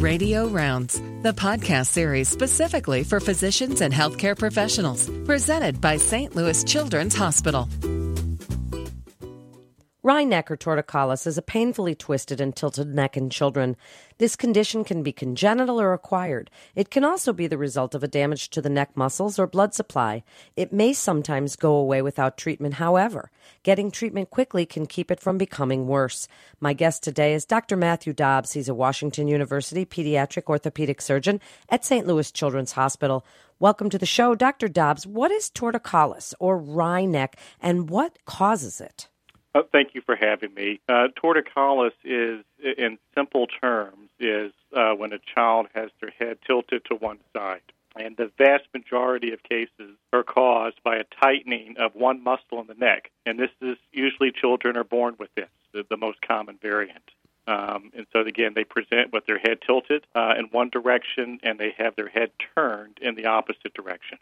Radio Rounds, the podcast series specifically for physicians and healthcare professionals, presented by St. Louis Children's Hospital. Or torticollis is a painfully twisted and tilted neck in children. This condition can be congenital or acquired. It can also be the result of a damage to the neck muscles or blood supply. It may sometimes go away without treatment, however. Getting treatment quickly can keep it from becoming worse. My guest today is Dr. Matthew Dobbs. He's a Washington University pediatric orthopedic surgeon at St. Louis Children's Hospital. Welcome to the show, Dr. Dobbs. What is torticollis or wry neck and what causes it? Oh, thank you for having me. Uh, torticollis is, in simple terms, is uh, when a child has their head tilted to one side. And the vast majority of cases are caused by a tightening of one muscle in the neck. And this is usually children are born with this, the, the most common variant. Um, and so, again, they present with their head tilted uh, in one direction and they have their head turned in the opposite direction.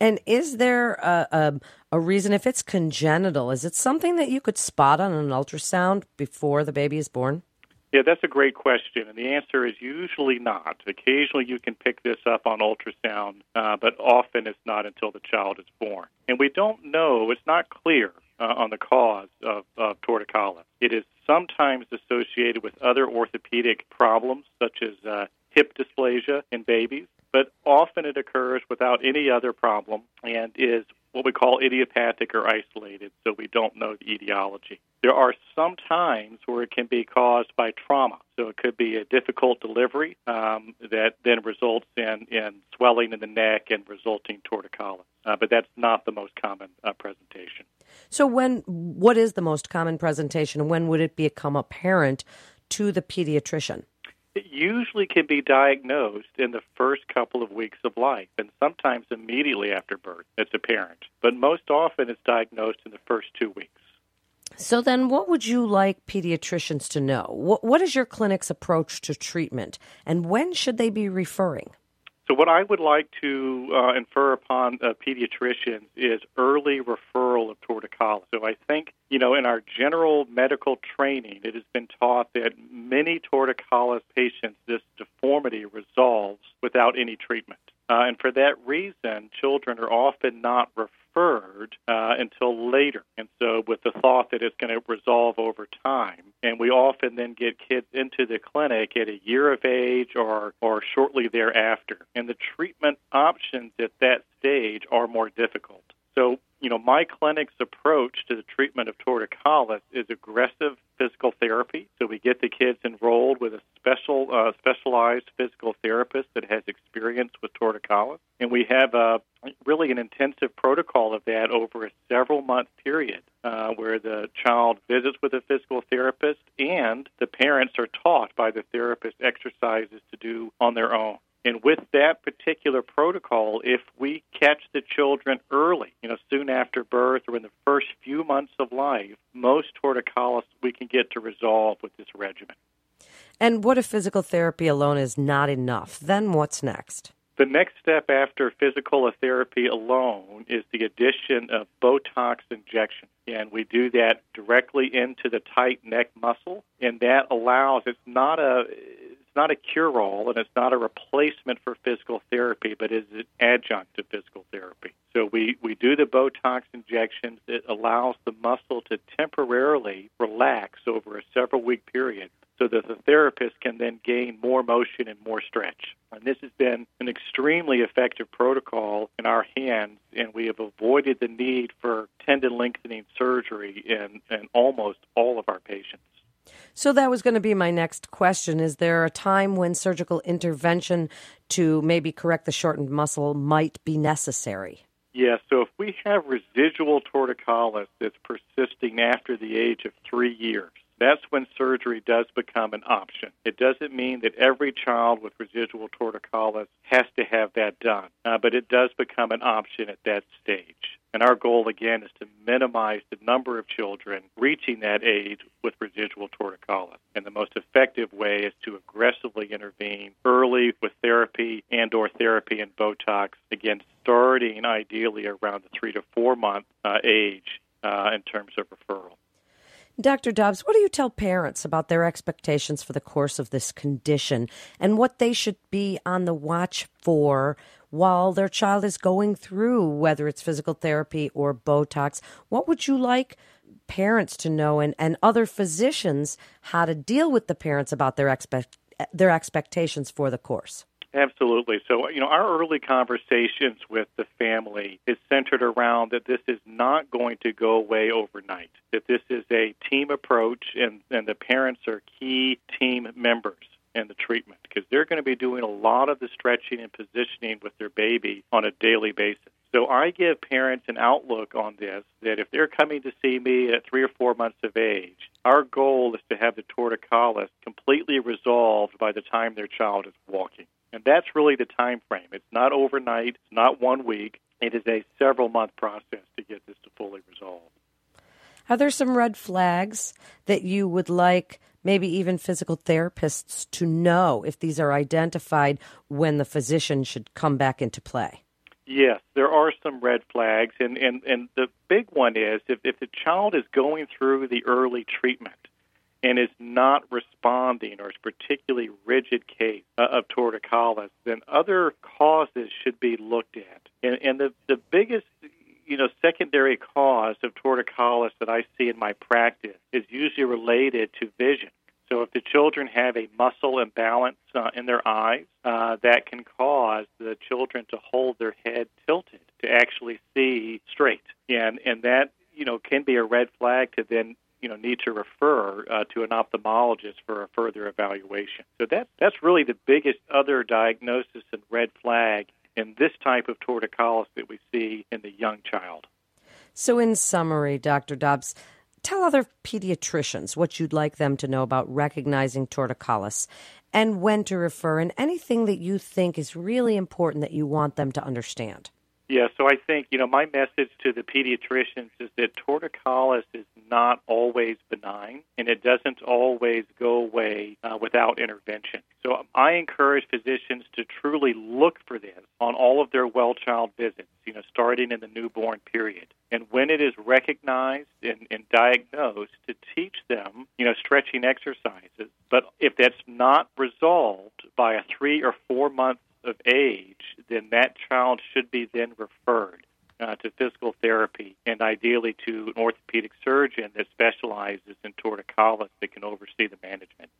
And is there a, a, a, reason, if it's congenital, is it something that you could spot on an ultrasound before the baby is born? Yeah, that's a great question. And the answer is usually not. Occasionally you can pick this up on ultrasound, uh, but often it's not until the child is born. And we don't know, it's not clear uh, on the cause of, of torticollis. It is sometimes associated with other orthopedic problems, such as uh, hip dysplasia in babies but often it occurs without any other problem and is what we call idiopathic or isolated, so we don't know the etiology. There are some times where it can be caused by trauma. So it could be a difficult delivery um, that then results in, in swelling in the neck and resulting torticollis. Uh, but that's not the most common uh, presentation. So when what is the most common presentation? And when would it become apparent to the pediatrician? It usually can be diagnosed in the first couple of weeks of life, and sometimes immediately after birth, it's apparent. But most often, it's diagnosed in the first two weeks. So, then what would you like pediatricians to know? What, what is your clinic's approach to treatment, and when should they be referring? So, what I would like to uh, infer upon uh, pediatricians is early referral of torticollis. So, I think, you know, in our general medical training, it has been taught that many torticollis patients, this deformity resolves without any treatment. Uh, and for that reason, children are often not referred uh, until later. And so, with the thought that it's going to resolve over time, and we often then get kids into the clinic at a year of age or or shortly thereafter, and the treatment options at that stage are more difficult. So, you know, my clinic's approach to the treatment of torticollis is aggressive physical therapy. So we get the kids enrolled with a special, uh, specialized physical therapist that has experience with torticollis, and we have a really an intensive protocol of that over a several month period, uh, where the child visits with a physical therapist and the parents are taught by the therapist exercises to do on their own. And with that particular protocol, if we catch the children early, you know, soon after birth or in the first few months of life, most torticollis we can get to resolve with this regimen. And what if physical therapy alone is not enough? Then what's next? The next step after physical therapy alone is the addition of Botox injection. And we do that directly into the tight neck muscle. And that allows, it's not a, not a cure all and it's not a replacement for physical therapy, but is an adjunct to physical therapy. So we, we do the Botox injections. It allows the muscle to temporarily relax over a several week period so that the therapist can then gain more motion and more stretch. And this has been an extremely effective protocol in our hands, and we have avoided the need for tendon lengthening surgery in, in almost all of our patients. So that was going to be my next question. Is there a time when surgical intervention to maybe correct the shortened muscle might be necessary? Yes, so if we have residual torticollis that's persisting after the age of three years, that's when surgery does become an option. It doesn't mean that every child with residual torticollis has to have that done, uh, but it does become an option at that stage. And our goal, again, is to minimize the number of children reaching that age with residual torticollis. And the most effective way is to aggressively intervene early with therapy and or therapy and Botox, again, starting ideally around the three to four month uh, age uh, in terms of referral. Dr. Dobbs, what do you tell parents about their expectations for the course of this condition and what they should be on the watch for while their child is going through, whether it's physical therapy or Botox? What would you like parents to know and, and other physicians how to deal with the parents about their expect, their expectations for the course? Absolutely. So, you know, our early conversations with the family is centered around that this is not going to go away overnight, that this is a team approach, and, and the parents are key team members in the treatment because they're going to be doing a lot of the stretching and positioning with their baby on a daily basis. So I give parents an outlook on this that if they're coming to see me at three or four months of age, our goal is to have the torticollis completely resolved by the time their child is walking. And that's really the time frame. It's not overnight, it's not one week. It is a several month process to get this to fully resolve. Are there some red flags that you would like maybe even physical therapists to know if these are identified when the physician should come back into play? Yes, there are some red flags, and, and, and the big one is if, if the child is going through the early treatment and is not responding or is particularly rigid case uh, of torticollis, then other causes should be looked at. And, and the, the biggest you know, secondary cause of torticollis that I see in my practice is usually related to vision. So if the children have a muscle imbalance uh, in their eyes, uh, that can cause the children to hold their head tilted to actually see straight, and and that you know can be a red flag to then you know need to refer uh, to an ophthalmologist for a further evaluation. So that that's really the biggest other diagnosis and red flag in this type of torticollis that we see in the young child. So, in summary, Dr. Dobbs, tell other pediatricians what you'd like them to know about recognizing torticollis and when to refer, and anything that you think is really important that you want them to understand. Yeah, so I think, you know, my message to the pediatricians is that torticollis is not always benign and it doesn't always go away uh, without intervention. So I encourage physicians to truly look for this on all of their well child visits, you know, starting in the newborn period. And when it is recognized and, and diagnosed, to teach them, you know, stretching exercises. But if that's not resolved by a three or four month of age, then that child should be then referred uh, to physical therapy and ideally to an orthopedic surgeon that specializes in torticollis that can oversee the management.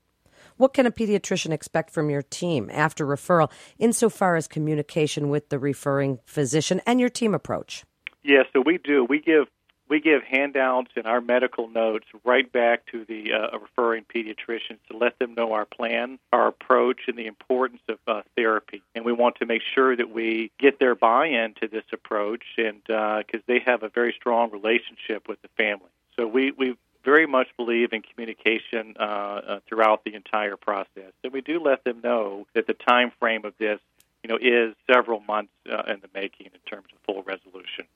What can a pediatrician expect from your team after referral insofar as communication with the referring physician and your team approach? Yes, yeah, so we do. We give we give handouts and our medical notes right back to the uh, referring pediatricians to let them know our plan, our approach, and the importance of uh, therapy. And we want to make sure that we get their buy-in to this approach, and because uh, they have a very strong relationship with the family. So we we very much believe in communication uh, uh, throughout the entire process, and we do let them know that the time frame of this, you know, is several months uh, in the making in terms of full resolution.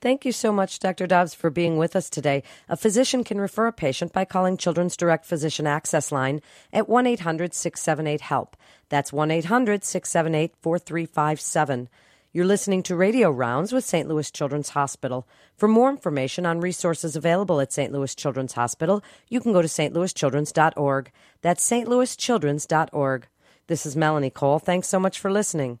Thank you so much, Dr. Dobbs, for being with us today. A physician can refer a patient by calling Children's Direct Physician Access Line at 1 800 678 HELP. That's 1 800 678 4357. You're listening to Radio Rounds with St. Louis Children's Hospital. For more information on resources available at St. Louis Children's Hospital, you can go to stlouischildrens.org. That's stlouischildrens.org. This is Melanie Cole. Thanks so much for listening.